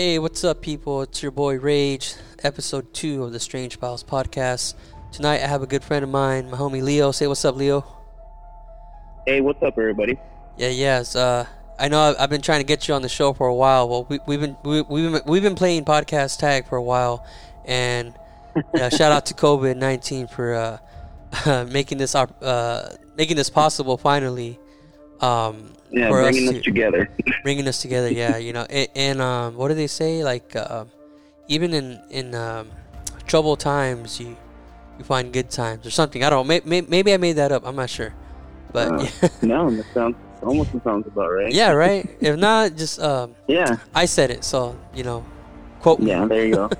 Hey, what's up, people? It's your boy Rage, episode two of the Strange Files podcast. Tonight, I have a good friend of mine, my homie Leo. Say what's up, Leo. Hey, what's up, everybody? Yeah, yes. Uh, I know I've, I've been trying to get you on the show for a while. Well, we, we've been we, we've been we've been playing podcast tag for a while, and uh, shout out to COVID nineteen for uh, making this op- uh, making this possible finally. Um, Yeah, bringing us us together. bringing us together. Yeah, you know, and, and um, what do they say? Like, uh, even in in um, troubled times, you you find good times or something. I don't know. Maybe, maybe I made that up. I'm not sure, but Uh, yeah, no, that sounds almost sounds about right. yeah, right. If not, just um, Yeah. I said it, so you know, quote. Yeah. There you go.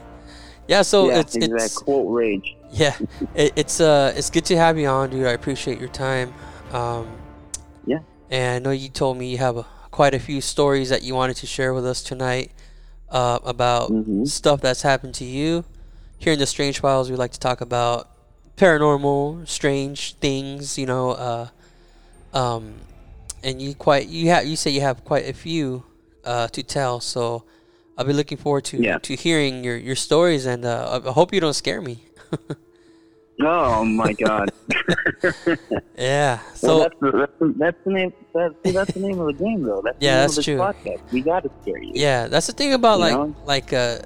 Yeah, so yeah, it's exact it's quote rage. yeah, it, it's uh it's good to have you on, dude. I appreciate your time. Um. And I know you told me you have a, quite a few stories that you wanted to share with us tonight uh, about Mhm. stuff that's happened to you. Here in the Strange Files, we like to talk about paranormal, strange things. You know, uh, um, and you quite you have you say you have quite a few uh, to tell. So I'll be looking forward to Yeah. to hearing your your stories, and uh, I hope you don't scare me. Oh my God. Yeah. So that's the, that's the, that's the name. That's, see, that's the name of the game, though. That's the Yeah, name that's true. Podcast. We got to scare you. yeah, that's the thing about You like know? like uh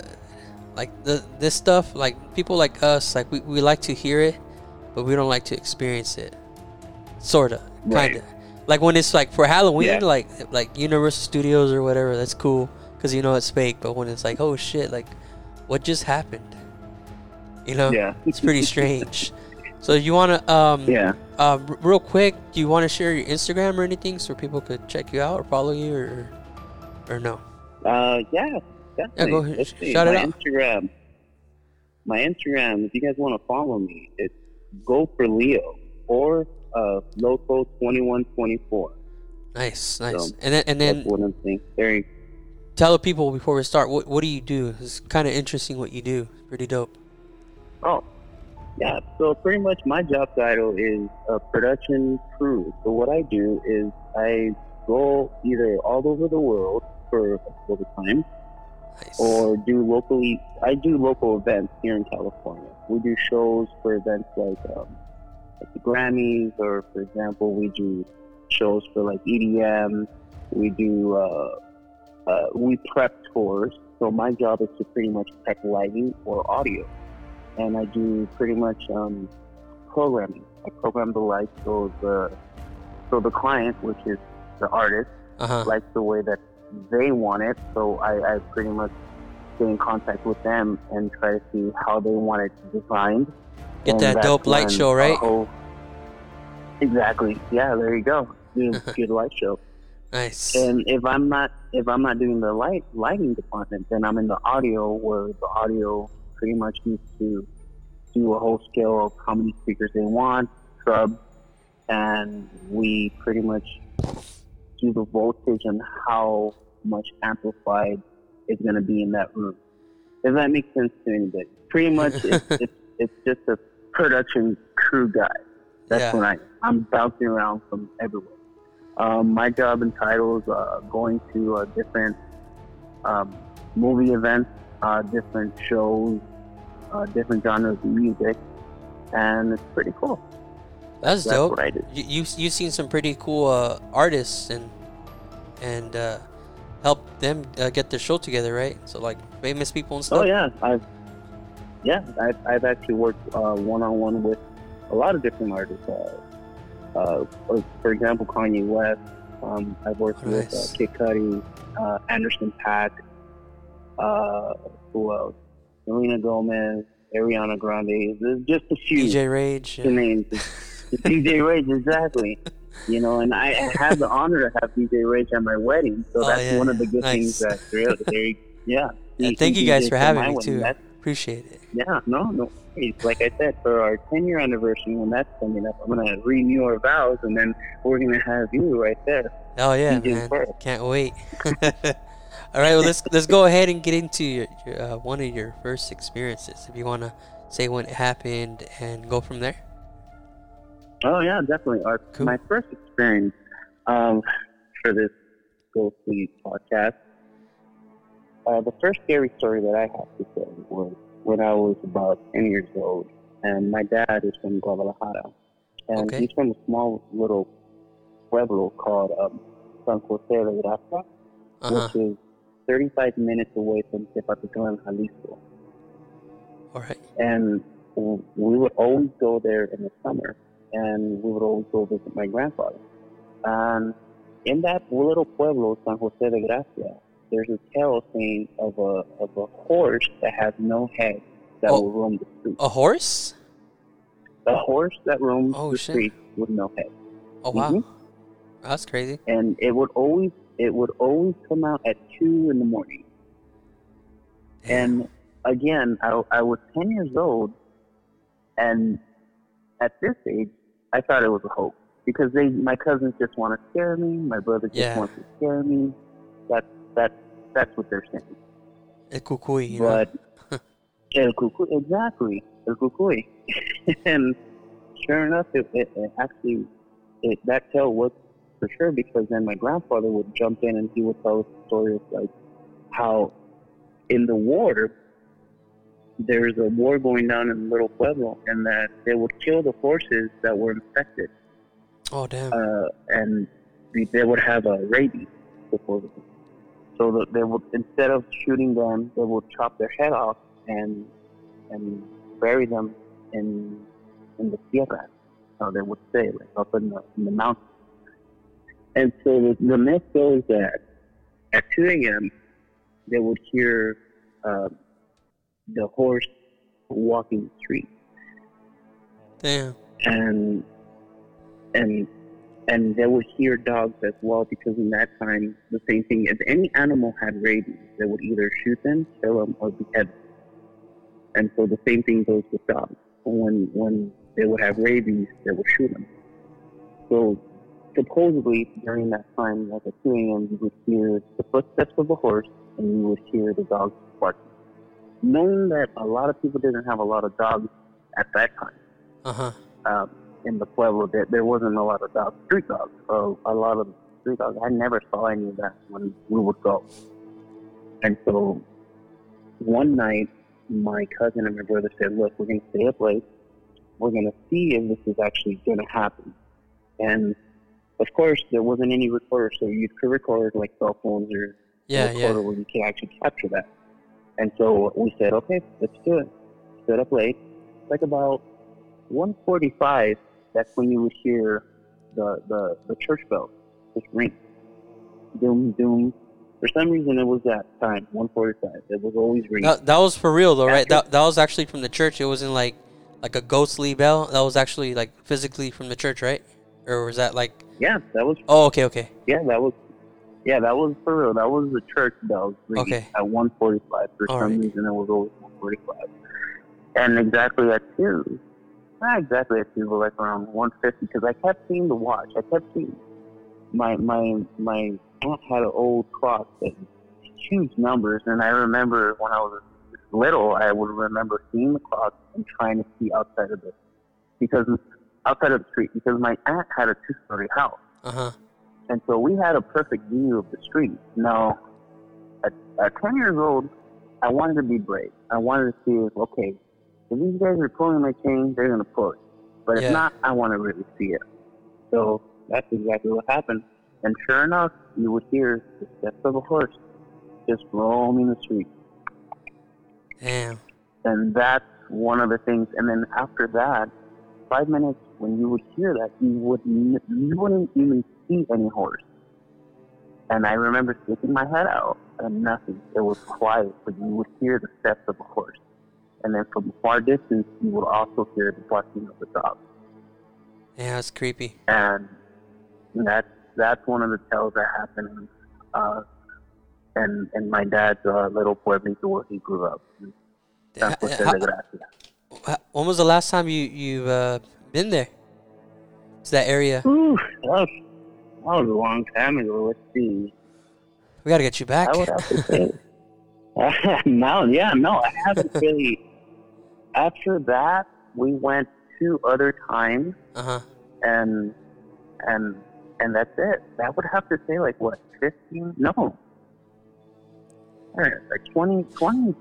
like the this stuff. Like people like us, like we, we like to hear it, but we don't like to experience it. Sorta, kinda. Like when it's like for Halloween, Yeah. like like Universal Studios or whatever. That's cool because you know it's fake. But when it's like, oh shit, like what just happened? You know, Yeah. it's pretty strange. So you wanna um Yeah. Uh, r- real quick, do you want to share your Instagram or anything so people could check you out or follow you or or no? Uh, yeah. Definitely. go ahead. Let's. Shout it my out. Instagram. My Instagram. If you guys want to follow me, it's go for Leo or uh, loto twenty one twenty four. Nice, nice. So, and then and then what I'm saying. Very tell the people before we start what what do you do? It's kind of interesting what you do. Pretty dope. Oh, yeah. So pretty much my job title is a production crew. So what I do is I go either all over the world for a couple of times Nice. or do locally. I do local events here in California. We do shows for events like, um, like the Grammys, or for example, we do shows for like EDM. We do uh, uh, we prep tours. So my job is to pretty much prep lighting or audio, and I do pretty much um, programming. I program the lights so the so the client, which is the artist, uh huh. likes the way that they want it. So I, I pretty much stay in contact with them and try to see how they want it designed. Get And that dope light show, right? whole- exactly. Yeah, there you go. Good light show. Nice. And if I'm not if I'm not doing the light lighting department, then I'm in the audio where the audio pretty much needs to do a whole scale of how many speakers they want, sub, and we pretty much do the voltage and how much amplified is going to be in that room. If that makes sense to anybody, pretty much it's, it's it's just a production crew guy. That's Yeah. when I I'm bouncing around from everywhere. Um, my job entitles uh, going to uh, different um, movie events, uh, different shows, uh, different genres of music, and it's pretty cool. That's, That's dope. what I do. You you you've seen some pretty cool uh, artists and and uh, help them uh, get their show together, right? So like famous people and stuff. Oh yeah, I've yeah I've, I've actually worked one on one with a lot of different artists. Uh, uh, for- example, Kanye West. Um, I've worked with Nice. uh, Kid Cudi, uh, Anderson Paak. Uh, who else? Selena Gomez, Ariana Grande. There's just a few DJ Rage. the Yeah. names. DJ Rage, exactly. You know, and I had the honor to have DJ Rage at my wedding, so Oh, that's yeah. one of the good Nice. things that there, there, yeah. Yeah, He- thank you guys for having me wedding. too. That's- Appreciate it. yeah, no, no worries. Like I said, for our 10 year anniversary, when that's coming up, I'm going to renew our vows and then we're going to have you right there. Oh yeah, DJ man! first. Can't wait. All right, well let's let's go ahead and get into your, your uh, one of your first experiences. If you want to say when it happened and go from there. Oh, yeah, definitely. Our, Cool. My first experience um, for this Go Sleep podcast uh, the first scary story that I have to say was when I was about 10 years old, and my dad is from Guadalajara, and Okay. he's from a small little pueblo called um, San Jose de Gracia, Uh huh. which is 35 minutes away from Tepatitlán, Jalisco. All right. And we would always go there in the summer, and we would always go visit my grandfather. And in that little pueblo, San Jose de Gracia, there's a tale saying of a of a horse that has no head that Oh. will roam the street. A horse? A horse that roams Oh, the shit. street with no head, Oh wow. Mhm. That's crazy. and it would always it would always come out at two in the morning. And again, I, I was 10 years old, and at this age, I thought it was a hoax because they, my cousins just want to scare me. My brother just Yeah. wants to scare me. That that that's what they're saying. El cucuy, you know? But el cucuy, exactly, el cucuy, and sure enough, it, it, it actually it, that tale was for sure because then my grandfather would jump in and he would tell us stories like how in the war there's a war going down in Little Pueblo and that they would kill the horses that were infected Oh damn. uh, and they- they would have a rabies supposedly. So that they would instead of shooting them, they would chop their head off and and bury them in in the tierra. So they would say like up in the in the mountains. And so the, the myth goes that at 2 a.m. they would hear uh, the horse walking the street damn. and and and they would hear dogs as well because in that time the same thing if any animal had rabies they would either shoot them kill them or behead them and so the same thing goes with dogs when when they would have rabies they would shoot them so supposedly during that time like at 2 a.m you would hear the footsteps of a horse and you would hear the dogs barking knowing that a lot of people didn't have a lot of dogs at that time Uh huh. um, in the pueblo there, there wasn't a lot of dogs, street dogs. So a lot of street dogs. I never saw any of that when we would go. And so one night, my cousin and my brother said, "Look, we're going to stay up late. We're going to see if this is actually going to happen." And of course, there wasn't any recorder, so you could record like cell phones or Yeah, recorder yeah. where you could actually capture that. And so we said, okay, let's do it. Stood up late. Like about 1:45, that's when you would hear the the, the church bell just ring. Doom, doom. For some reason, it was that time, 1:45. It was always ringing. That, that was for real though, right? After- That that was actually from the church. It wasn't like like a ghostly bell. That was actually like physically from the church, right? Or was that like? yeah, that was Oh, okay, okay. yeah, that was yeah, that was for real. That was the church bells Okay. at 1:45. For All some right. reason, it was always 1:45. And exactly at two, not exactly at two, but like around 1:50, because I kept seeing the watch. I kept seeing my my my aunt had an old clock that huge numbers, and I remember when I was little, I would remember seeing the clock and trying to see outside of it because outside of the street because my aunt had a two-story house. Uh huh. And so we had a perfect view of the street. Now, at, at 10 years old, I wanted to be brave. I wanted to see if, okay, if these guys are pulling my chain, they're going to pull it. But Yeah. if not, I want to really see it. So that's exactly what happened. And sure enough, you would hear the steps of a horse just roaming the street. Damn. And that's one of the things. And then after that, five minutes, when you would hear that, you would n- you wouldn't even see any horse. And I remember sticking my head out, and nothing. It was quiet, but you would hear the steps of a horse. And then from far distance, you would also hear the barking of the dog. Yeah, that's creepy. And that's that's one of the tales that happened. Uh, and and my dad's uh, little pueblito where he grew up. in San Jose de Gracia. When was the last time you you've uh, been there? It's that area. Ooh, that was, that was a long time ago. Let's see. We gotta get you back. I would have to say. no, yeah, no, I haven't really. After that, we went two other times, Uh huh. and and and that's it. That would have to say like what fifteen? No, like 20, 20,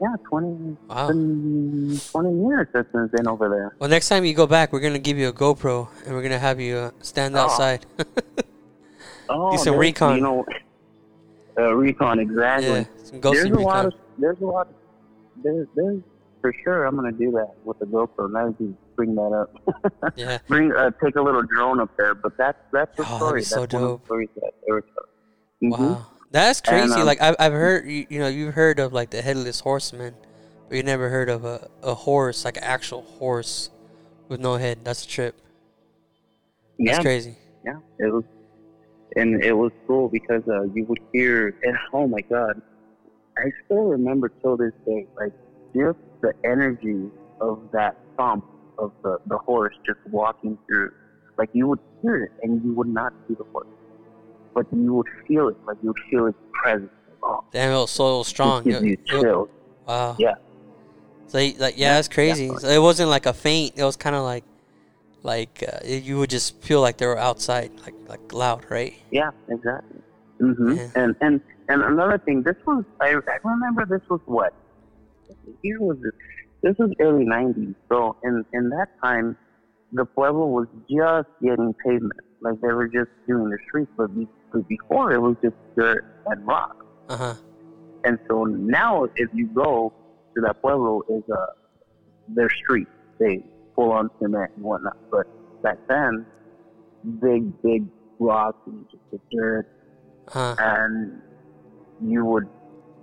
yeah, 20, Wow. 20, 20 years since it's been over there. Well, next time you go back, we're gonna give you a GoPro and we're gonna have you uh, stand Oh. outside. Oh, Do some recon. You know, uh, recon exactly. yeah, there's a lot of there's a lot. There's there's for sure. I'm gonna do that with the GoPro. Now you can bring that up. Yeah. bring uh, take a little drone up there. But that's that's the Oh, story. so that's of dope. that they were telling. Mhm. Wow, that's crazy. um, like I've I've heard you, you know you've heard of like the headless horseman, but you never heard of a, a horse like an actual horse with no head. That's a trip. That's Yeah, crazy. yeah. It was, and it was cool because uh, you would hear. And oh my god, I still remember till this day, like just the energy of that thump of the the horse just walking through. Like you would hear it, and you would not see the horse, but you would feel it. Like you would feel its presence. Oh, Damn, it was so strong. it gives It- chills. wow. Yeah. So like yeah, Yeah, that's crazy. definitely. So it wasn't like a faint. It was kind of like like uh, you would just feel like they were outside, like like loud, right? Yeah, exactly. hmm Yeah. And and and another thing, this was I, I remember this was what what year was this? This was early '90s. So in in that time, the pueblo was just getting pavement, like they were just doing the streets. But, be, but before it was just dirt and rock. Uh huh. And so now, if you go to that pueblo, is uh their street. They pull on cement and whatnot. But back then, big big rocks and just the dirt Uh huh. and you would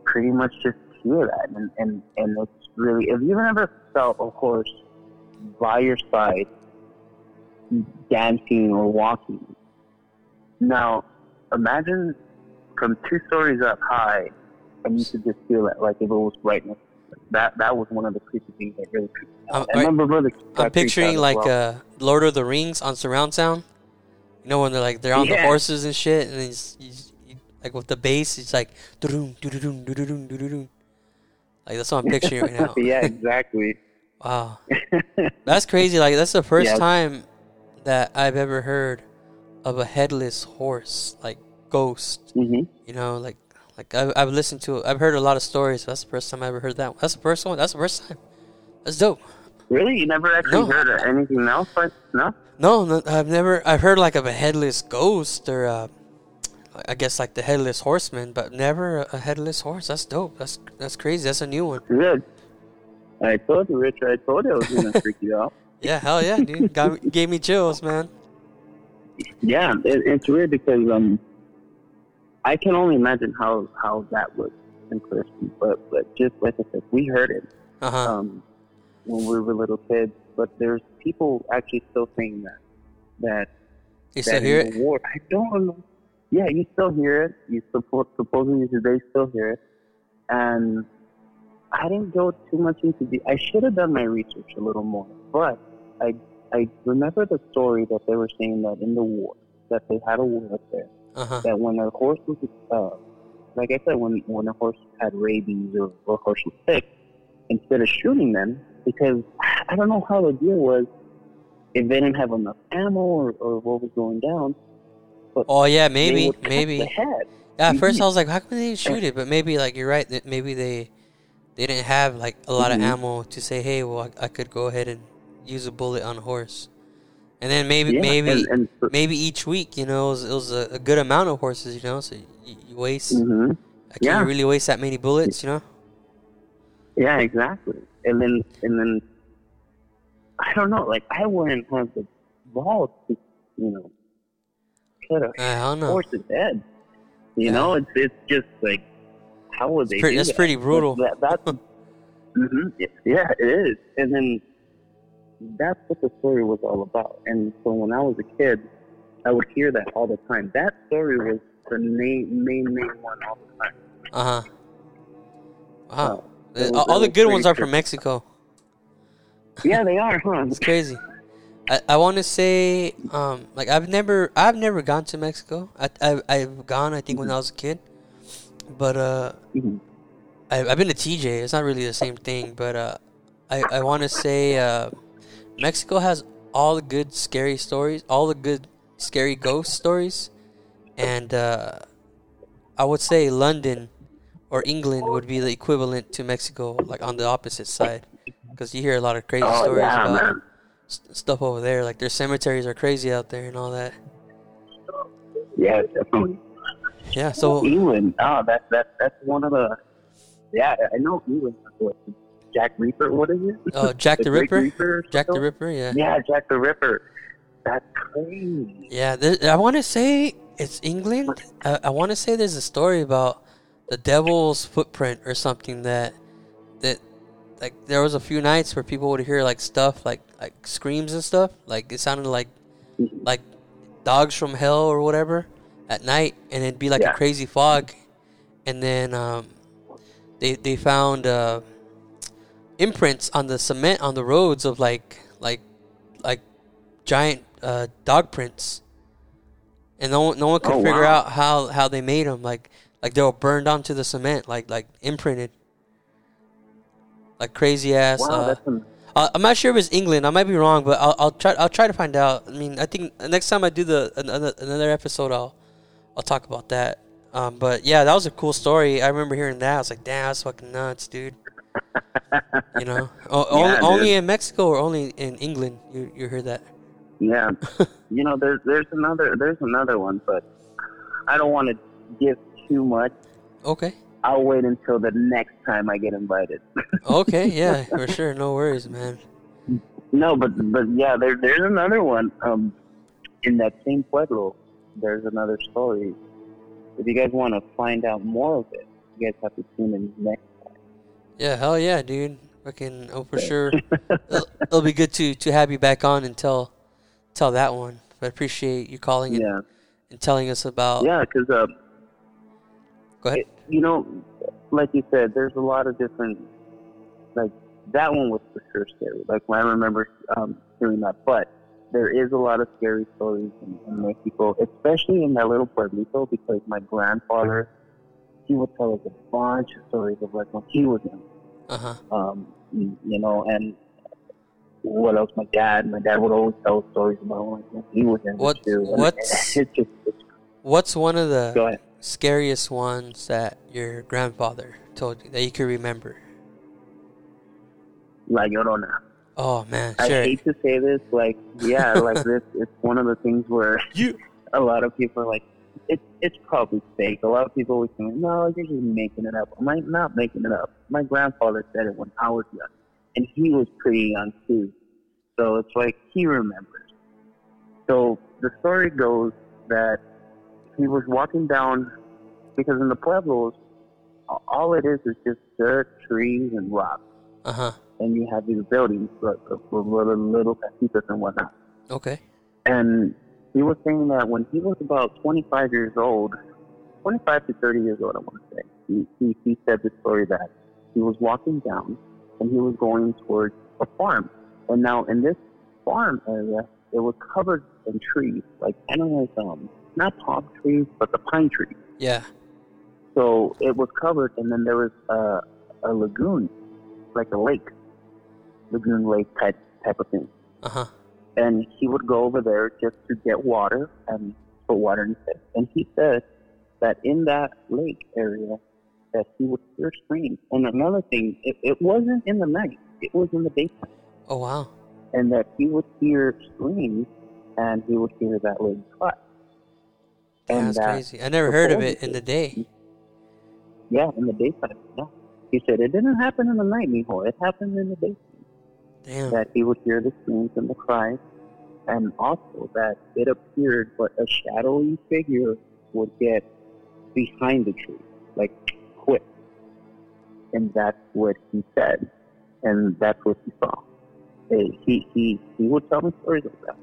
pretty much just hear that and, and, and it's really if you've ever felt a horse by your side dancing or walking now imagine from two stories up high and you could just feel it like if it was right next that that was one of the creepy things that really creeped me out. I I- remember got I'm picturing like well. uh, Lord of the Rings on surround sound. You know when they're like they're on the horses and shit, and you, you, like with the bass, it's like doo-doom. Like that's what I'm picturing right now. yeah exactly Wow, that's crazy. Like that's the first Yeah. time that I've ever heard of a headless horse, like ghost. hmm You know, like like I've, I've listened to, I've heard a lot of stories. That's the first time I ever heard that. That's the first one. That's the first time. That's dope. really you never actually No. heard of anything else like no No, no, I've never. I've heard like of a headless ghost or, uh, I guess like the headless horseman, but never a headless horse. That's dope. That's that's crazy. That's a new one. Good. I told you, Richard. I told you I was gonna freak you out. Yeah, hell yeah, dude. Got gave me chills, man. Yeah, it, it's weird because um, I can only imagine how how that was in person. But but just like I said, we heard it Uh huh. um when we were little kids. But there's people actually still saying that that you that still hear it? war. I don't know. Yeah, you still hear it. You support supposedly they still hear it, and I didn't go too much into the. I should have done my research a little more, but I I remember the story that they were saying that in the war that they had a war up there Uh huh. that when a horse was uh, like I said when when a horse had rabies or, or a horse was sick, instead of shooting them because I don't know how the deal was if they didn't have enough ammo or, or what was going down. But Oh yeah, they maybe, maybe. Yeah, at first Mhm. I was like, how come they didn't shoot it? But maybe like you're right. That maybe they they didn't have like a lot Mhm. of ammo to say, hey, well, I, I could go ahead and use a bullet on a horse. And then maybe Yeah, maybe and, and for- maybe each week, you know, it was, it was a, a good amount of horses, you know. So you, you waste. Mhm. Can Yeah. you really waste that many bullets, you know? Yeah, exactly. And then and then I don't know. Like I wouldn't have the balls to, you know, cut a I don't know. head. You Yeah. know, it's it's just like how would they? pretty- do that's that? pretty brutal. That, that's hmm yeah, it is. And then that's what the story was all about. And so when I was a kid, I would hear that all the time. That story was the main main main one all the time. Uh huh. Wow. So, Uh, was- all the good ones are from Mexico. Yeah, they are, huh? It's crazy. I, I want to say um like I've never I've never gone to Mexico. I I I've gone I think when I was a kid, but uh Mhm. I I've been to TJ. It's not really the same thing, but uh I I want to say uh Mexico has all the good scary stories, all the good scary ghost stories, and uh I would say London or England would be the equivalent to Mexico, like on the opposite side, because you hear a lot of crazy Oh stories yeah, about man. stuff over there. Like their cemeteries are crazy out there and all that. Yeah, definitely. Yeah. So England. Oh, that's that's that's one of the. Yeah, I know England. Jack Reaper. What is it? uh, Jack the Great Ripper. Reaper Jack the? Ripper. Yeah. Yeah, Jack the Ripper. That's crazy. Yeah, there, I want to say it's England. I, I want to say there's a story about the devil's footprint or something that that like there was a few nights where people would hear like stuff like like screams and stuff like it sounded like like dogs from hell or whatever at night and it'd be like Yeah. a crazy fog and then um, they they found uh, imprints on the cement on the roads of like like like giant uh, dog prints, and no one, no one could Oh, figure wow. out how, how they made them. Like like they were burned onto the cement, like like imprinted, like crazy ass. Wow, uh, uh, I'm not sure if it's England. I might be wrong, but I'll, I'll try. I'll try to find out. I mean, I think next time I do the another, another episode, I'll I'll talk about that. Um, but yeah, that was a cool story. I remember hearing that. I was like, damn, that's fucking nuts, dude. You know, o- only, Yeah, only dude. in Mexico or only in England you you heard that. yeah. you know, there's there's another there's another one, but I don't want to give too much. Okay. I'll wait until the next time I get invited. Okay. Yeah, for sure. No worries, man. No, but but yeah, there there's another one. Um, in that same pueblo, there's another story. If you guys want to find out more of it, you guys have to tune in next. Yeah, hell yeah, dude. Fucking, oh, for sure. it'll, it'll be good to to have you back on and tell tell that one. But I appreciate you calling and, Yeah, and telling us about. yeah, because uh, Go ahead. it- you know, like you said, there's a lot of different. Like that one was for sure scary. Like when I remember um, hearing that, but there is a lot of scary stories in, in Mexico, especially in that little pueblito, because my grandfather, he would tell us a bunch of stories of like when he was young. Uh huh. um, you know, and what else? My dad, my dad would always tell stories about like when he was in What- too. What's- it's just it's, What's one of the scariest ones that your grandfather told you that you can remember? La Llorona. Oh man, I sure. hate to say this, like yeah, like this. It's one of the things where You a lot of people are like, it's it's probably fake. A lot of people always say, no, you're just making it up. I'm like, not making it up. My grandfather said it when I was young, and he was pretty young too. So it's like he remembers. So the story goes that he was walking down because in the pueblos, all it is is just dirt, trees, and rocks, uh huh. and you have these buildings like, with little little casitas and whatnot. Okay. And he was saying that when he was about 25 years old, 25 to 30 years old, I want to say, he, he, he said the story that he was walking down and he was going towards a farm. And now in this farm area, it was covered in trees, like kind of like, um, not palm trees, but the pine trees. Yeah. So it was covered, and then there was a, a lagoon, like a lake, lagoon lake type type of thing Uh huh. And he would go over there just to get water and put water in his head. And he said that in that lake area, that he would hear screams. And another thing, it, it wasn't in the night; it was in the daytime, Oh wow. and that he would hear screams, and he would hear that lady cry. And that's that crazy. I never heard of it in the day. Yeah, in the daytime. Yeah, he said it didn't happen in the night, mijo. It happened in the daytime. Damn. that he would hear the screams and the cries, and also that it appeared, but a shadowy figure would get behind the tree, like quick. And that's what he said, and that's what he saw. He he he would tell me stories of that,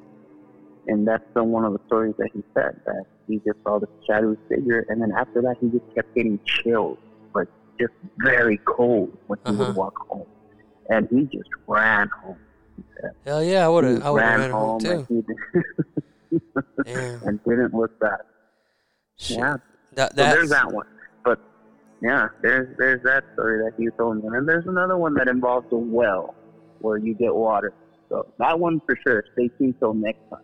and that's the, one of the stories that he said that he just saw the shadowy figure, and then after that he just kept getting chills, like just very cold when he Uh-huh. would walk home, and he just ran home. Hell yeah, I would have. I would have ran home and too. and didn't look back. Shit. Yeah, That so there's that one. But yeah, there's there's that story that he told me, and there's another one that involves a well where you get water. So that one for sure. Stay tuned till next time.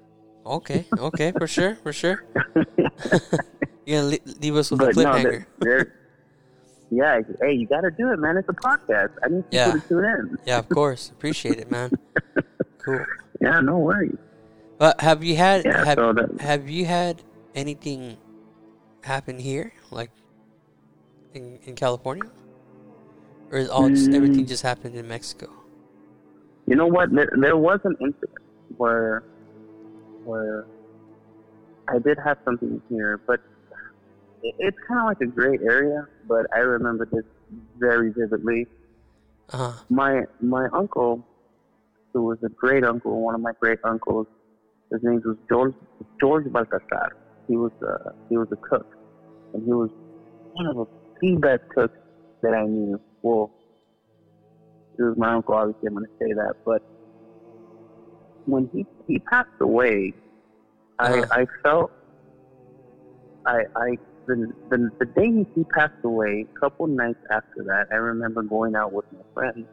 okay. Okay, for sure, for sure. You gonna leave us with a but no, cliffhanger? there, there, Yeah, hey, you got to do it, man. It's a podcast. I need people to tune in. Yeah, of course. Appreciate it, man. Cool. Yeah, no worries. But have you had Yeah, have, so that- have you had anything happen here, like in in California, or is all just, everything Mm. just happened in Mexico? You know what? There, there was an incident where where I did have something here, but it's kind of like a gray area. But I remember this very vividly. Uh huh. My my uncle, who was a great uncle, one of my great uncles, his name was George George Baltasar. He was uh, he was a cook, and he was one of the best cooks that I knew. Well, he was my uncle. Obviously, I'm going to say that, but when he he passed away, Uh-huh. I I felt I I the, the the day he passed away, a couple nights after that, I remember going out with my friends,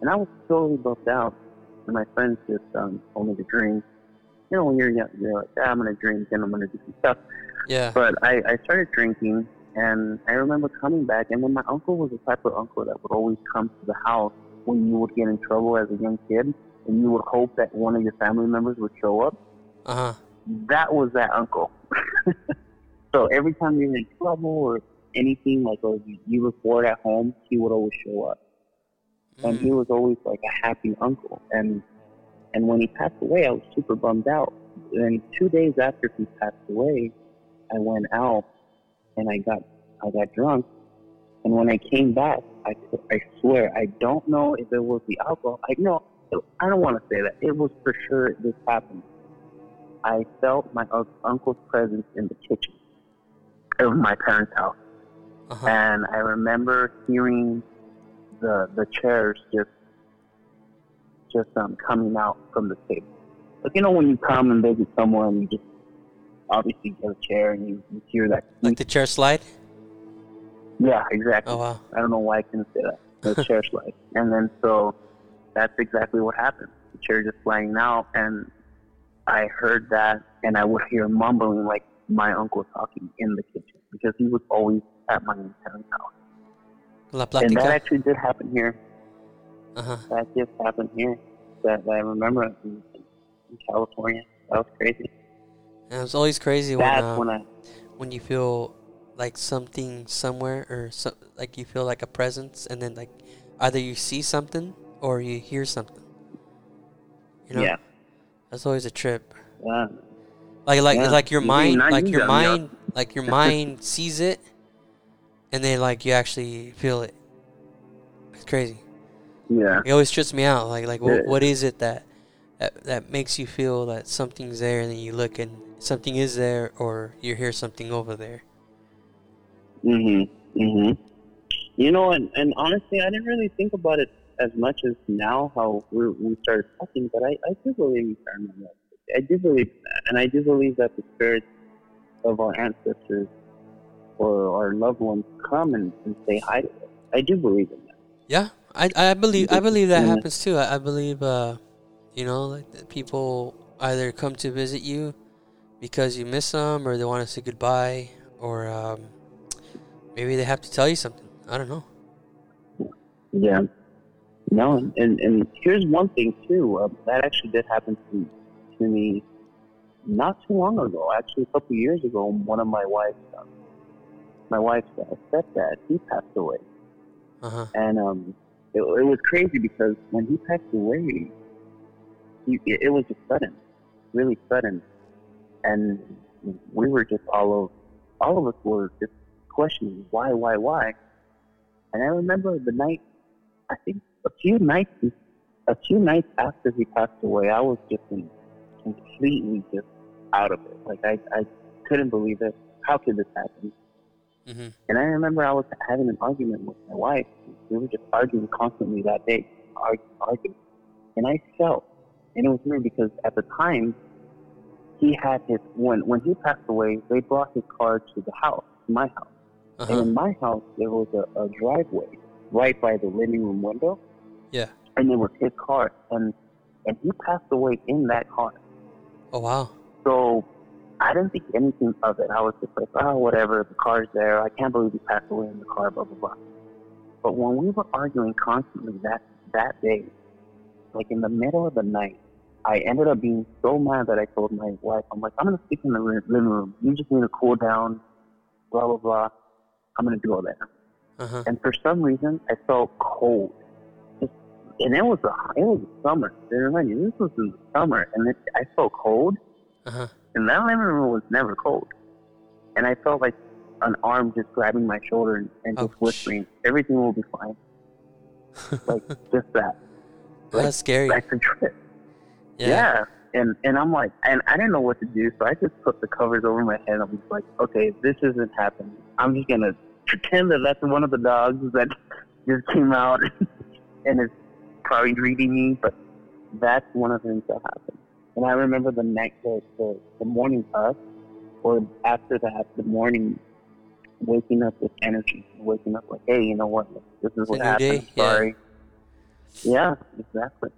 and I was totally bummed out. And my friends just um, told me to drink. You know, when you're young, you're like, ah, I'm gonna drink and I'm gonna do some stuff. Yeah. But I, I started drinking, and I remember coming back. And then my uncle was the type of uncle that would always come to the house when you would get in trouble as a young kid, and you would hope that one of your family members would show up. Uh huh. That was that uncle. so every time you were in trouble or anything like, or you- you were bored at home, he would always show up, and he mm. was always like a happy uncle. And and when he passed away, I was super bummed out. And two days after he passed away, I went out and I got I got drunk. And when I came back, I I swear I don't know if it was the alcohol. I know I don't want to say that. It was for sure this happened. I felt my uncle's presence in the kitchen of my parents' house, Uh huh. and I remember hearing the the chairs just just um coming out from the table. Like you know when you come and visit someone, and you just obviously get a chair and you, you hear that. Like the chair slide. yeah, exactly. Oh wow. I don't know why I couldn't say that. The chair slide. And then so that's exactly what happened. The chair just flying out and I heard that and I would hear mumbling like my uncle talking in the kitchen because he was always at my parents' house. La And that actually did happen here. Uh huh. That just happened here. That, that I remember in, in California. That was crazy. And it's always crazy when uh, when I when you feel like something somewhere or so, like you feel like a presence and then like either you see something or you hear something you know yeah. that's always a trip Yeah. Like like Yeah. like your mind like your got me up. mind like your mind sees it and then like you actually feel it it's crazy Yeah. it always trips me out like like Yeah. what, what is it that, that that makes you feel that something's there and then you look and something is there or you hear something over there Mhm. Mhm. You know, and, and honestly, I didn't really think about it as much as now how we we started talking. But I I do believe in paranormal. I do believe that, and I do believe that the spirits of our ancestors or our loved ones come and, and say hi to us. I do believe in that. Yeah, I I believe I believe that happens too. I, I believe uh, you know, like that people either come to visit you because you miss them, or they want to say goodbye, or um, maybe they have to tell you something. I don't know. Yeah. No, and and here's one thing too. Uh, that actually did happen to to me not too long ago. Actually, a couple of years ago, one of my wife's um, my wife's uh, stepdad he passed away, Uh huh. and um, it, it was crazy because when he passed away, he, it, it was just sudden, really sudden, and we were just all of all of us were just questioning why, why, why. And I remember the night, I think a few nights, a few nights after he passed away, I was just in, completely just out of it. Like I, I couldn't believe it. How could this happen? hmm And I remember I was having an argument with my wife. We were just arguing constantly that day, arguing, arguing. And I felt, and it was weird because at the time, he had his when when he passed away, they brought his car to the house, my house. Uh And in my house, there was a, a driveway right by the living room window. Yeah. And it was his car, and and he passed away in that car. Oh wow. So I didn't think anything of it. I was just like, oh, whatever. The car's there. I can't believe he passed away in the car. Blah blah blah. But when we were arguing constantly that that day, like in the middle of the night, I ended up being so mad that I told my wife, I'm like, I'm gonna sleep in the living room. You just need to cool down. Blah blah blah. I'm gonna do all that. Uh-huh. And for some reason, I felt cold. And it was a it was summer. Remind you, this was in the summer, and it, I felt cold. Uh-huh. And that living room was never cold. And I felt like an arm just grabbing my shoulder and, and just Ouch. whispering, "Everything will be fine." Like just that. Like, That's scary. That's a trip. Yeah. Yeah. And and I'm like, and I didn't know what to do, so I just put the covers over my head. I'm just like, okay, this isn't happening. I'm just gonna pretend that that's one of the dogs that just came out and is probably greeting me. But that's one of the things that happened. And I remember the next the the, the morning up, or after that, the morning waking up with energy, waking up like, hey, you know what? This is what happened. day. Sorry. Yeah, exactly.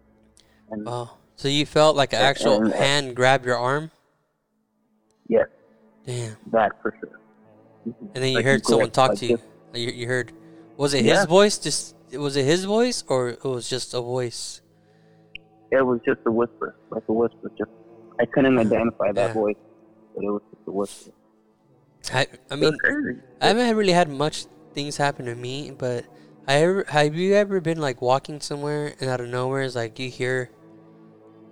And Wow. So you felt like an actual and- uh, hand grab your arm? yes, Damn. that for sure. And then you Like heard someone talk like to you. this. you. Heard. Was it Yeah. his voice? Just was it his voice or it was just a voice? It was just a whisper, like a whisper. Just I couldn't identify that Yeah. voice, but it was just a whisper. I I mean I haven't really had much things happen to me, but I ever have you ever been like walking somewhere and out of nowhere is like you hear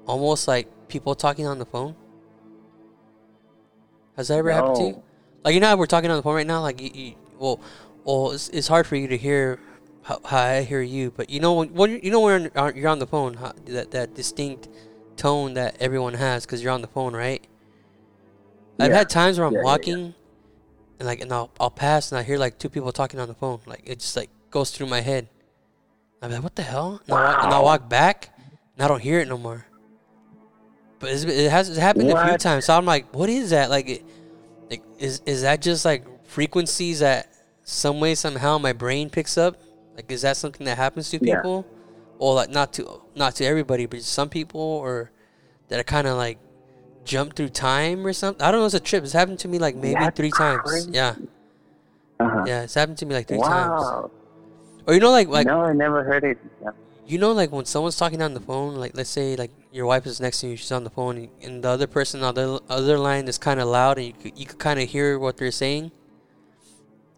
almost like people talking on the phone? Has that ever happened to you? Like you know how we're talking on the phone right now. Like you, you well, well, it's, it's hard for you to hear how I hear you, but you know when, when you- you know when you're on- the phone, that that distinct tone that everyone has because you're on the phone, right? I've had times where I'm Yeah, yeah, yeah. walking, and like, and I'll I'll pass and I hear like two people talking on the phone. Like it just like goes through my head. I'm like, what the hell? And, I, walk, and I walk back, and I don't hear it no more. But it's, it has it's happened a few times. So I'm like, what is that? Like, it, like is is that just like frequencies that some way somehow my brain picks up? Like, is that something that happens to Yeah. people, or like not to not to everybody, but some people, or that are kind of like jump through time or something? I don't know. It's a trip. It's happened to me like maybe That's three times. Yeah, Uh-huh. yeah. It's happened to me like three times. wow. Or you know, like like no, I never heard it. Yeah. you know, like when someone's talking on the phone, like let's say like your wife is next to you, she's on the phone, and- and the other person on the other line is kind of loud, and you could, you could kind of hear what they're saying.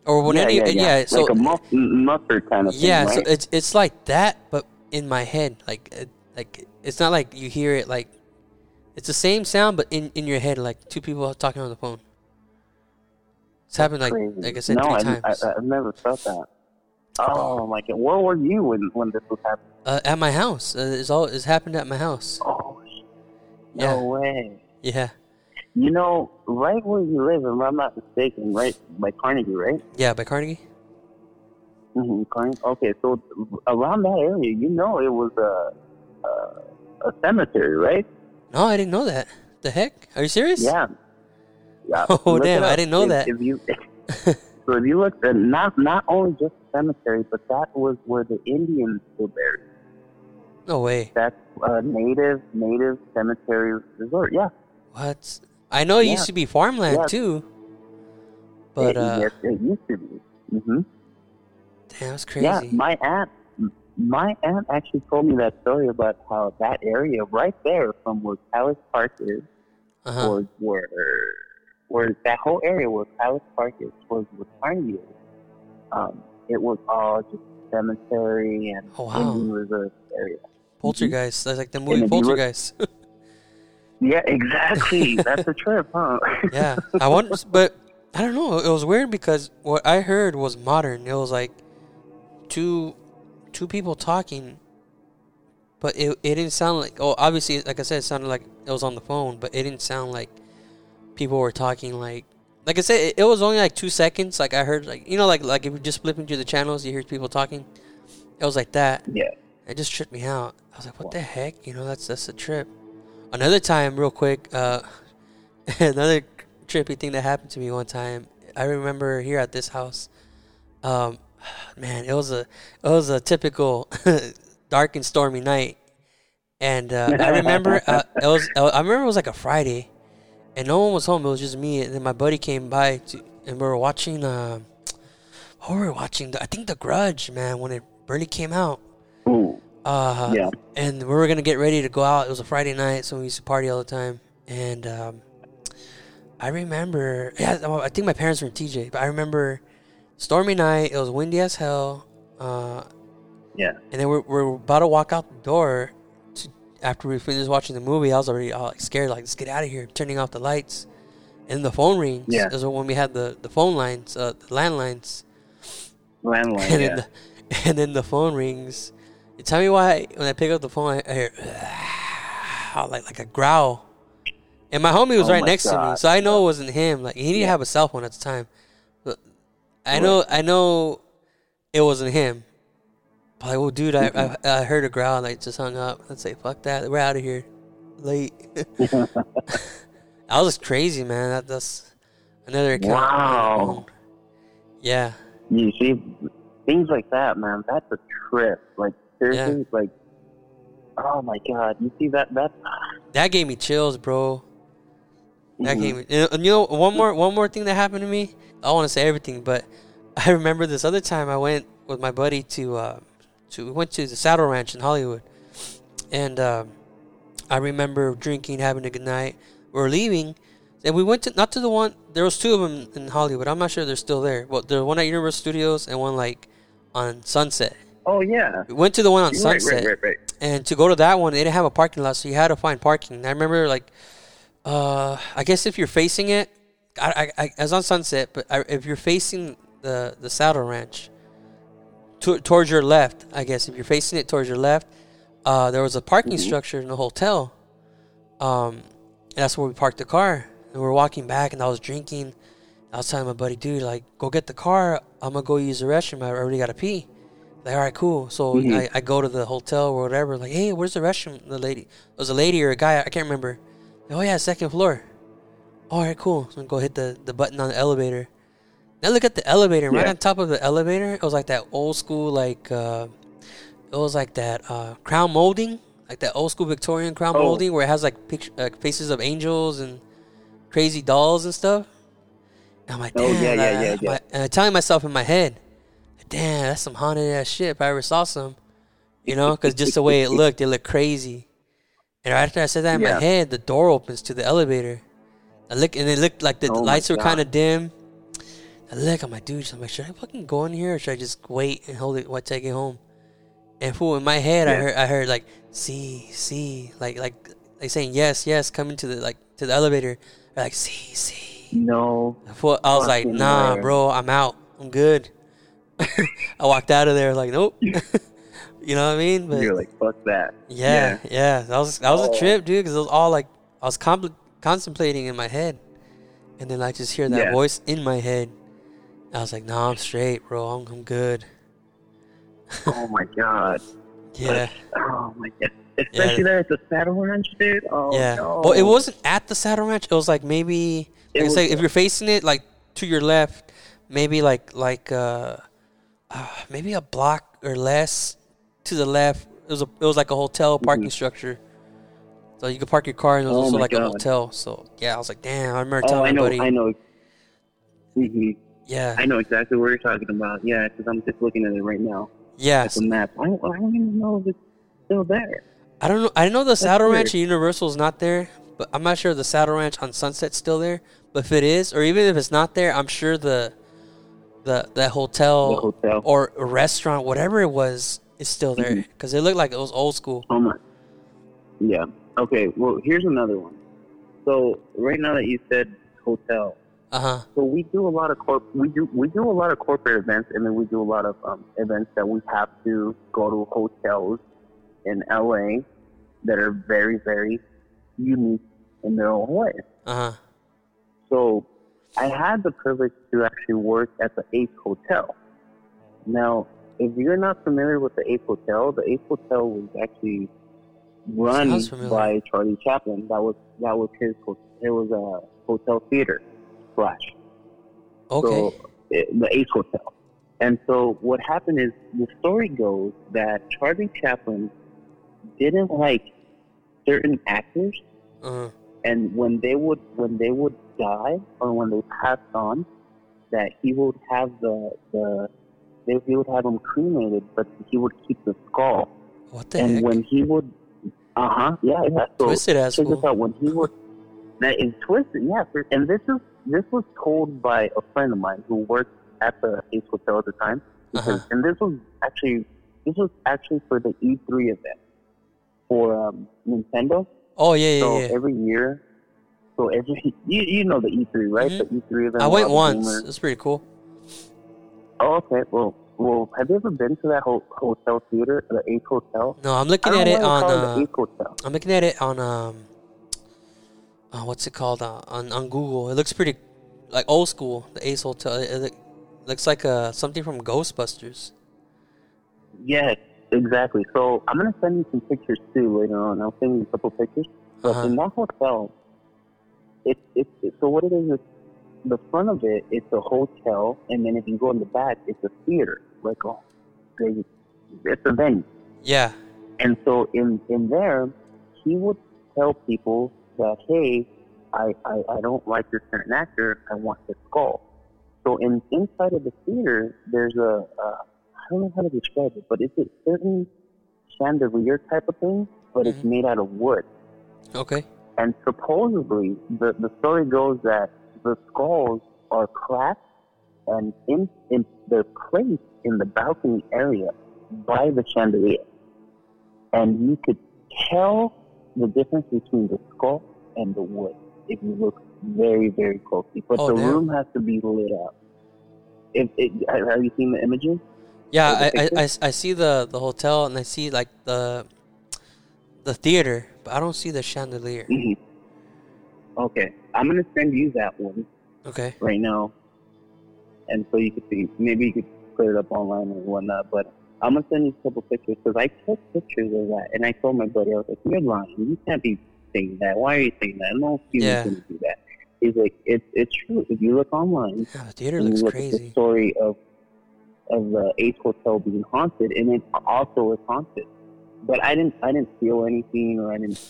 Or when yeah, any, yeah, yeah. so like a muff, m- muffler kind of thing, yeah, right? so it's it's like that, but in my head, like like it's not like you hear it like it's the same sound, but in in your head, like two people talking on the phone. It's happened like Crazy. like I said no, three I, times I, I've never felt that. Oh my god, where were you when when this was happening? uh, at my house. Uh, it's all it's happened at my house. Oh, Yeah. no way. Yeah, You know, right where you live, if I'm not mistaken, right by Carnegie, right? yeah, by Carnegie. Mm-hmm. Carnegie. Okay, so around that area, you know, it was a a, a cemetery, right? No, I didn't know that. The heck? Are you serious? Yeah. Yeah. Oh, damn, I didn't know If- that. If you so if you look, at not not only just cemetery, but that was where the Indians were buried. No way. That's a native native cemetery resort. Yeah. What? I know it Yeah. used to be farmland Yeah. too. But it, uh, yes, it used to be. Mm-hmm. damn, that's crazy. Yeah, my aunt, my aunt actually told me that story about how that area right there, from where Palace Park is, uh-huh. was where, where that whole area where Palace Park is, was where Carnegie is. Um, it was all just cemetery and Oh, wow. Indian reserve area. Poltergeist. That's like the movie if you look- Poltergeist. Yeah, exactly. That's a trip, huh? yeah, I want, but I don't know. It was weird because what I heard was modern. It was like two two people talking, but it it didn't sound like. Oh, obviously, like I said, it sounded like it was on the phone, but it didn't sound like people were talking like. Like I said, it, it was only like two seconds. Like I heard, like you know, like like if you're just flipping through the channels, you hear people talking. It was like that. yeah. It just tripped me out. I was like, what the heck? You know, that's that's a trip. Another time, real quick, uh, another trippy thing that happened to me one time. I remember here at this house. Um, man, it was a it was a typical dark and stormy night, and uh, I remember uh, it was I remember it was like a Friday, and no one was home. It was just me, and then my buddy came by, to, and we were watching. Uh, Oh, we were watching. The, I think The Grudge, man, when it really came out. Ooh, Uh, yeah. and we were gonna get ready to go out. It was a Friday night, so we used to party all the time. And um, I remember, yeah, I think my parents were in TJ, but I remember stormy night. It was windy as hell. Uh, Yeah. and then we're, we're about to walk out the door. To, after we finished watching the movie, I was already all like, scared. Like, let's get out of here. turning off the lights, and the phone rings. Yeah. It was when we had the the phone lines, uh, the landlines Landline. and yeah. then the, and then the phone rings. You tell me why when I pick up the phone, I, hear like like a growl. And my homie was Oh right next to me, so I know it wasn't him. Like he didn't Yeah. have a cell phone at the time. But I know I know it wasn't him. But like, well, dude, I, I mm-hmm. I heard a growl and I just hung up. Let's say fuck that, we're out of here, late. I was crazy, man. That, that's another account. Wow. Yeah. You see, things like that, man. That's a trip. Like seriously, like, oh my god. You see that? That. That gave me chills, bro. That Mhm. gave me. And you know, one more one more thing that happened to me. I don't want to say everything, but I remember this other time I went with my buddy to uh, to we went to the Saddle Ranch in Hollywood, and um, I remember drinking, having a good night. We are leaving, and we went to not to the one. There was two of them in Hollywood. I'm not sure they're still there. Well, there was one at Universal Studios and one like on Sunset. Oh yeah. We went to the one on Right, Sunset right, right, right. and to go to that one, they didn't have a parking lot, so you had to find parking. I remember, like, uh, I guess if you're facing it, I, I, I, I was on Sunset, but I, if you're facing the the Saddle Ranch, to, towards your left, I guess if you're facing it towards your left, uh, there was a parking Mhm. structure in the hotel. Um, and that's where we parked the car, and we were walking back, and I was drinking. I was telling my buddy, dude, like, go get the car. I'm gonna go use the restroom. I already gotta pee. Like, all right, cool. So Mhm. I, I go to the hotel or whatever. Like, hey, where's the restroom? The lady, it was a lady or a guy. I can't remember. Oh yeah, second floor. All right, cool. So I go hit the, the button on the elevator. Now look at the elevator. Right Yeah. on top of the elevator, it was like that old school, like uh, it was like that uh, crown molding, like that old school Victorian crown Oh. molding, where it has like picture, uh, faces of angels and crazy dolls and stuff. And I'm like, Oh, yeah, yeah, yeah, yeah. and I'm telling myself in my head, damn, that's some haunted ass shit. If I ever saw some, you know, because just the way it looked, it looked crazy. And right after I said that in Yeah. my head, the door opens to the elevator. I look, and it looked like the Oh my lights were kind of dim. I look, I'm like, dude, I'm like, should I fucking go in here or should I just wait and hold it while I take it home? And fool, in my head, I heard, I heard like, see, see, like, like, like saying yes, yes, coming to the like to the elevator. They're like, see, see. No. Fool, I was like, nah, way. bro, I'm out. I'm good. I walked out of there like, nope. you know what I mean? But You're like, fuck that. yeah, yeah, that was that was Oh. a trip, dude. Because it was all like I was compl- contemplating in my head, and then I just hear that Yeah. voice in my head. I was like, "Nah, I'm straight, bro. I'm, I'm good." Oh my god. Yeah, Oh my god. Especially there at the Saddle Ranch, dude. Oh yeah. no. Well, it wasn't at the Saddle Ranch. It was like maybe, It like I was- say, if you're facing it like to your left, maybe like like uh, uh maybe a block or less to the left. It was a it was like a hotel parking structure. So you could park your car and it was Mm-hmm. Oh also like a hotel. So yeah, I was like, damn. I remember Oh, telling I know. buddy. I know. hmm Yeah, I know exactly what you're talking about. Yeah, because I'm just looking at it right now yeah. the map. I don't, I don't even know if it's still there. I don't know. I know the Saddle weird. Ranch at Universal is not there, but I'm not sure the Saddle Ranch on Sunset's still there. But if it is, or even if it's not there, I'm sure the the that hotel, The hotel. or restaurant, whatever it was, is still there because it looked like it was old school. Oh my. Yeah. Okay. Well, here's another one. So right now that you said hotel, Uh huh. so we do a lot of corp. We do we do a lot of corporate events, and then we do a lot of um, events that we have to go to hotels in LA that are very very unique in their own way. Uh huh. So I had the privilege to actually work at the Ace Hotel. Now, if you're not familiar with the Ace Hotel, the Ace Hotel was actually run by Charlie Chaplin. That was that was his. It was a hotel theater slash. Okay. So it, the Ace Hotel. And so what happened is the story goes that Charlie Chaplin didn't like certain actors uh and when they would when they would die or when they passed on, that he would have the the they, he would have him cremated, but he would keep the skull. What the and heck? when he would, uh huh, yeah, yeah. So Twisted ass check this out. When he would, that is twisted, yeah. And this is this was told by a friend of mine who worked at the Ace Hotel at the time. Because, Uh-huh. And this was actually this was actually for the E3 event for um, Nintendo. Oh yeah, yeah, So yeah. every year, so every you you know the E3 right? Mhm. The E3 event. I went where all the once. It's pretty cool. Oh, okay. Well, well, have you ever been to that ho- hotel theater, the Ace Hotel? No, I'm looking at it on. they call it Uh, the Ace Hotel. I'm looking at it on um. Uh, what's it called uh, on on Google? It looks pretty like old school. The Ace Hotel. It, it look- looks like uh something from Ghostbusters. Yes, exactly. So I'm gonna send you some pictures too later on. I'll send you a couple pictures. But Uh-huh. in that hotel, it's it's it, so what it is is the front of it it's a hotel, and then if you go in the back, it's a theater, like a they- it's a venue. Yeah. And so in in there, he would tell people that hey, I I, I don't like this certain actor. I want this skull. So in inside of the theater, there's a uh, I don't know how to describe it, but it's a certain chandelier type of thing, but it's Mhm. made out of wood. Okay. And supposedly, the the story goes that the skulls are cracked and in, in they're placed in the balcony area by the chandelier, and you could tell the difference between the skull and the wood if you look very very closely. But Oh, the damn. room has to be lit up. If it, have you seen the images? Yeah, I, I? I, I see the, the hotel and I see like the the theater, but I don't see the chandelier. hmm Okay, I'm gonna send you that one. Okay. right now, and so you could see. Maybe you could put it up online and whatnot. But I'm gonna send you a couple pictures because I took pictures of that, and I told my buddy, I was like, "You're lying. You can't be saying that. Why are you saying that? No human's Yeah. gonna do that." He's like, "It's it's true. If you look online, Yeah, the theater looks at the crazy. story of of the Ace Hotel being haunted, and it also is haunted. But I didn't I didn't feel anything, or I didn't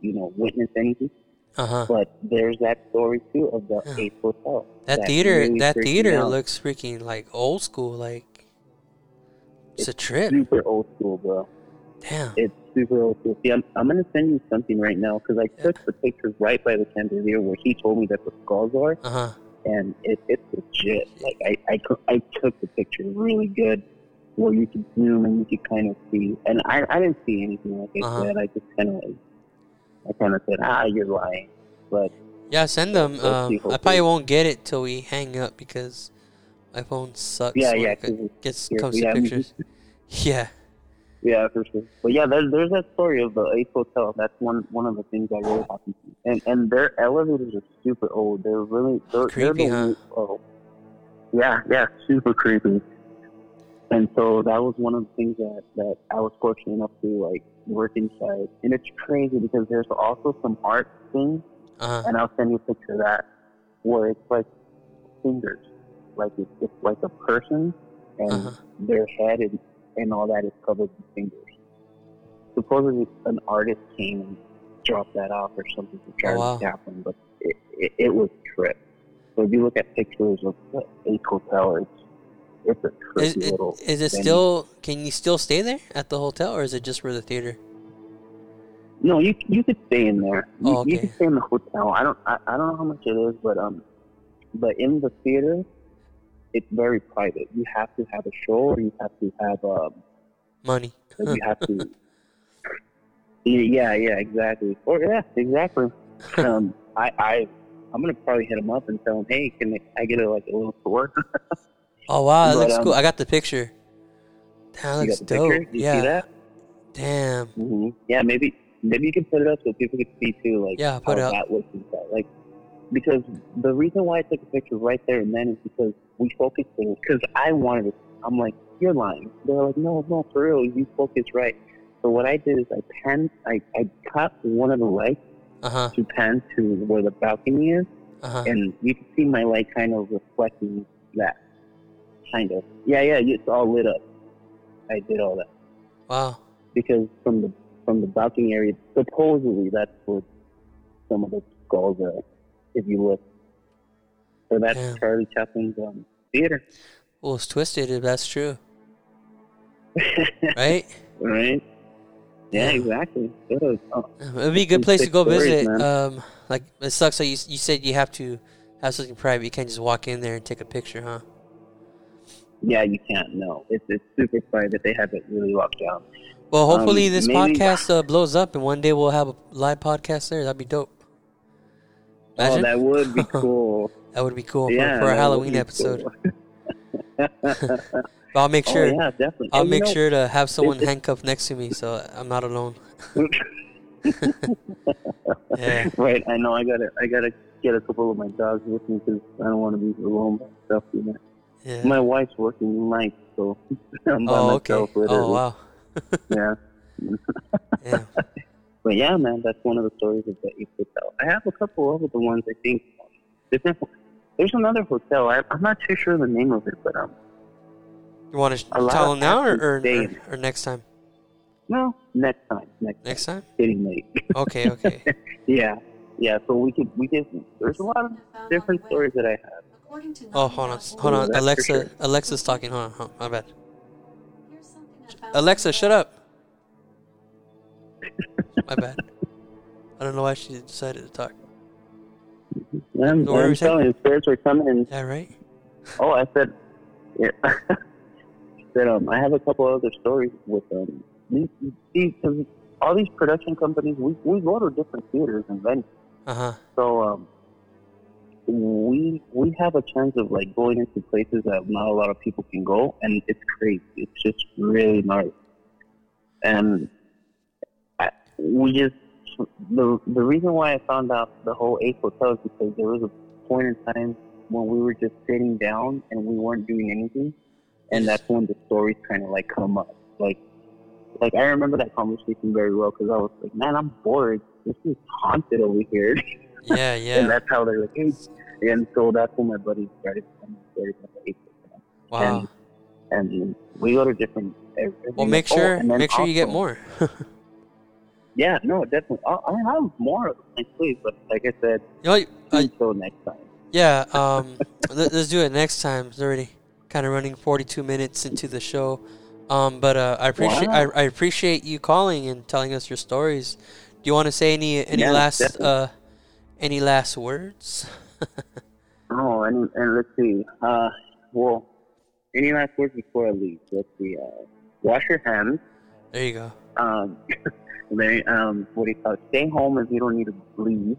you know witness anything. Uh huh. But there's that story too of the Yeah. Ace Hotel. That theater, really that theater out. looks freaking like old school. Like it's a trip. super old school, bro. Damn. It's super old school. See, I'm, I'm gonna send you something right now because I Yeah. took the pictures right by the chandelier where he told me that the skulls are, Uh huh. And it, it's legit. Like I, I, I took the picture really good, where you could zoom and you could kind of see. And I, I didn't see anything like I Uh-huh. said. I just kind of, like, I kind of said, ah, you're lying. But Yeah, send them. Um, I probably won't get it till we hang up because my phone sucks. yeah, yeah, it gets yeah, to pictures. Yeah. Yeah, for sure. But yeah, there's there's that story of the Ace Hotel. That's one one of the things that really happened. to. And and their elevators are super old. They're really they're, Creepy, they're huh? Oh, yeah, yeah, super creepy. And so that was one of the things that that I was fortunate enough to like work inside. And it's crazy because there's also some art things, Uh huh. and I'll send you a picture of that where it's like fingers, like it's, it's like a person and Uh-huh. their head and, and all that is covered in fingers. Supposedly, an artist came and dropped that off or something to try Oh, wow. them, but it, it, it was trip. So if you look at pictures of the Ace Hotel, it's it's a Is, trippy it, little. is it venue. still? Can you still stay there at the hotel, or is it just for the theater? No, you you could stay in there. You, Oh, you could stay in the hotel. I don't I, I don't know how much it is, but um, but in the theater, it's very private. You have to have a show, or you have to have um, Money. You have to. Yeah, yeah, exactly. Or yeah, exactly. Um, I, I, I'm gonna probably hit him up and tell him, hey, can I get a like a little tour? Oh wow, that But, looks um, cool. I got the picture. That looks dope. yeah. see that? Damn. hmm Yeah, maybe maybe you can put it up so people can see too, like Yeah, put how it up. that looks inside. Like because the reason why I took a picture right there and then is because we focused it because I wanted it. I'm like, you're lying. They're like, no, no, for real, you focus right. So what I did is I panned, I, I cut one of the lights Uh huh. to pen to where the balcony is, Uh huh. and you can see my light kind of reflecting that. Kind of. Yeah, yeah, it's all lit up. I did all that Wow. because from the from the balcony area, supposedly that's where some of the skulls are. If you look, So that's Yeah. Charlie Chaplin's um, theater, Well, it's twisted if that's true, right? right? Yeah, exactly. It uh, It'd be a good place to go stories, visit. Um, like it sucks that you you said you have to have something private. You can't just walk in there and take a picture, huh? yeah, you can't. No, it's it's super private. They have it really locked down. Well, hopefully Um, this maybe- podcast uh, blows up, and one day we'll have a live podcast there. That'd be dope. Oh, that would be cool. That would be cool for, yeah, for that a Halloween episode. cool. But I'll make oh, sure. Oh yeah, definitely. I'll And you make know- sure to have someone handcuffed next to me, so I'm not alone. Yeah. right. I know. I gotta. I gotta get a couple of my dogs with me because I don't want to be alone by myself. You know. Yeah. My wife's working night, so I'm by oh, okay. myself. with her. Oh, wow. Yeah. Yeah. But yeah, man, that's one of the stories of the Ace Hotel. I have a couple of the ones I think different. There's another hotel. I, I'm not too sure the name of it, but um, You want to tell of them now or, or, or, or next time? no, next time, next, Next time? getting late. Okay, okay. yeah, yeah. So we could we could. There's a lot of different stories that I have. Oh, hold on. Hold on. Alexa. sure. Alexa's talking. Hold on. Hold on. My bad. Alexa, shut up. My bad. I don't know why she decided to talk. I'm, So I'm telling you, spirits are coming. And, that right? oh, I said, yeah. I said um, I have a couple other stories with um, these, these, 'cause all these production companies. We we go to different theaters and venues. Uh huh. So um, we we have a chance of like going into places that not a lot of people can go, and it's crazy. It's just really nice, and I, we just the the reason why I found out the whole Ace Hotel is because there was a point in time when we were just sitting down and we weren't doing anything, and that's when the stories kind of like come up, like. Like I remember that conversation very well because I was like, "Man, I'm bored. This is haunted over here." Yeah, yeah. And that's how they're like, hey. And so that's when my buddies started telling stories about the Ace Wow. And we go to different. Well, make oh, sure and then make sure you get more. Yeah, no, definitely. I, I have more of them next but like I said, You know, uh, until next time. yeah. Um, let, us do it next time. It's already kind of running 42 minutes into the show. Um, but uh, I appreciate I, Wow. I appreciate you calling and telling us your stories. Do you want to say any any Yeah, last uh any last words? Oh, and, and let's see. Uh, well, any last words before I leave? Let's see. Uh, wash your hands. there you go. Um, they, um, what do you call it? Stay home if you don't need to leave.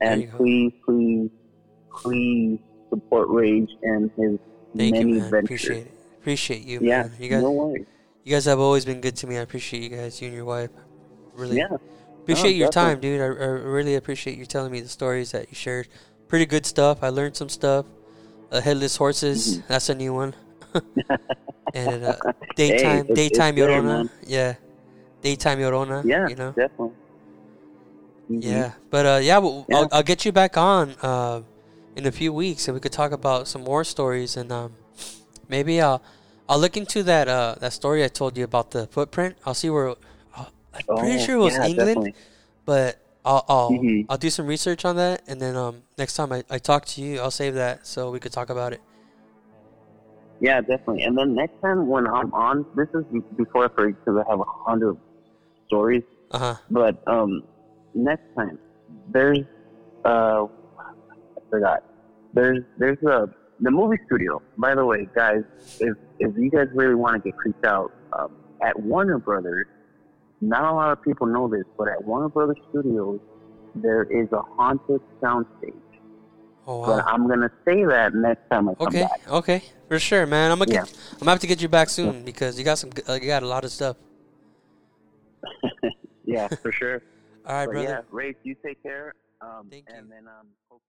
And please, please, please support Rage and his Thank many you, man. ventures. Appreciate it. Appreciate you, Yeah, man. You guys, no worries. you guys have always been good to me. I appreciate you guys, you and your wife. Really Yeah, appreciate your time, dude. I, I really appreciate you telling me the stories that you shared. Pretty good stuff. I learned some stuff. Uh, headless horses. Mm-hmm. That's a new one. and uh, daytime, it's- daytime it's Llorona. Yeah, daytime Llorona. yeah, you know. definitely. Mhm. Yeah, but uh, yeah, well, Yeah. I'll, I'll get you back on uh, in a few weeks, and we could talk about some more stories, and um, maybe I'll I'll look into that uh, that story I told you about the footprint. I'll see where. I'll, I'm pretty Oh, sure it was yeah, England, definitely. but I'll I'll, Mhm. I'll do some research on that, and then um, next time I, I talk to you, I'll save that so we could talk about it. Yeah, definitely. And then next time when I'm on, this is before I forget because I have a hundred stories. Uh huh. But um, next time there's uh, I forgot. There's there's a the movie studio. By the way, guys, if if you guys really want to get creeped out, um, at Warner Brothers, not a lot of people know this, but at Warner Brothers Studios, there is a haunted soundstage. Oh wow. But. I'm gonna say that next time I come Okay. back. Okay. okay, For sure, man. I'm gonna Yeah. get, I'm gonna have to get you back soon because you got some uh, you got a lot of stuff. Yeah, for sure. All right, but brother. yeah, Ray, you take care. Um, Thank and then um, hope- you.